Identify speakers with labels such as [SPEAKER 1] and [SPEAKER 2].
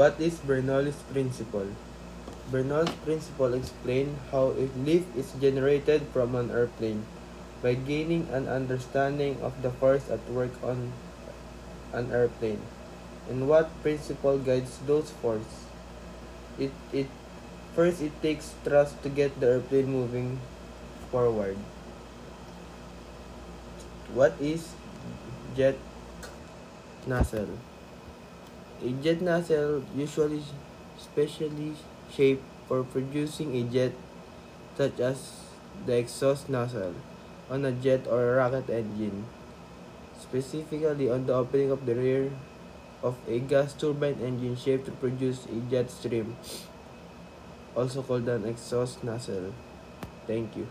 [SPEAKER 1] What is Bernoulli's principle? Bernoulli's principle explains how a lift is generated from an airplane by gaining an understanding of the force at work on an airplane and what principle guides those forces. It, it first it takes thrust to get the airplane moving forward. What is jet nozzle? A jet nozzle usually specially shaped for producing a jet such as the exhaust nozzle on a jet or a rocket engine, specifically on the opening of the rear of a gas turbine engine shaped to produce a jet stream, also called an exhaust nozzle. Thank you.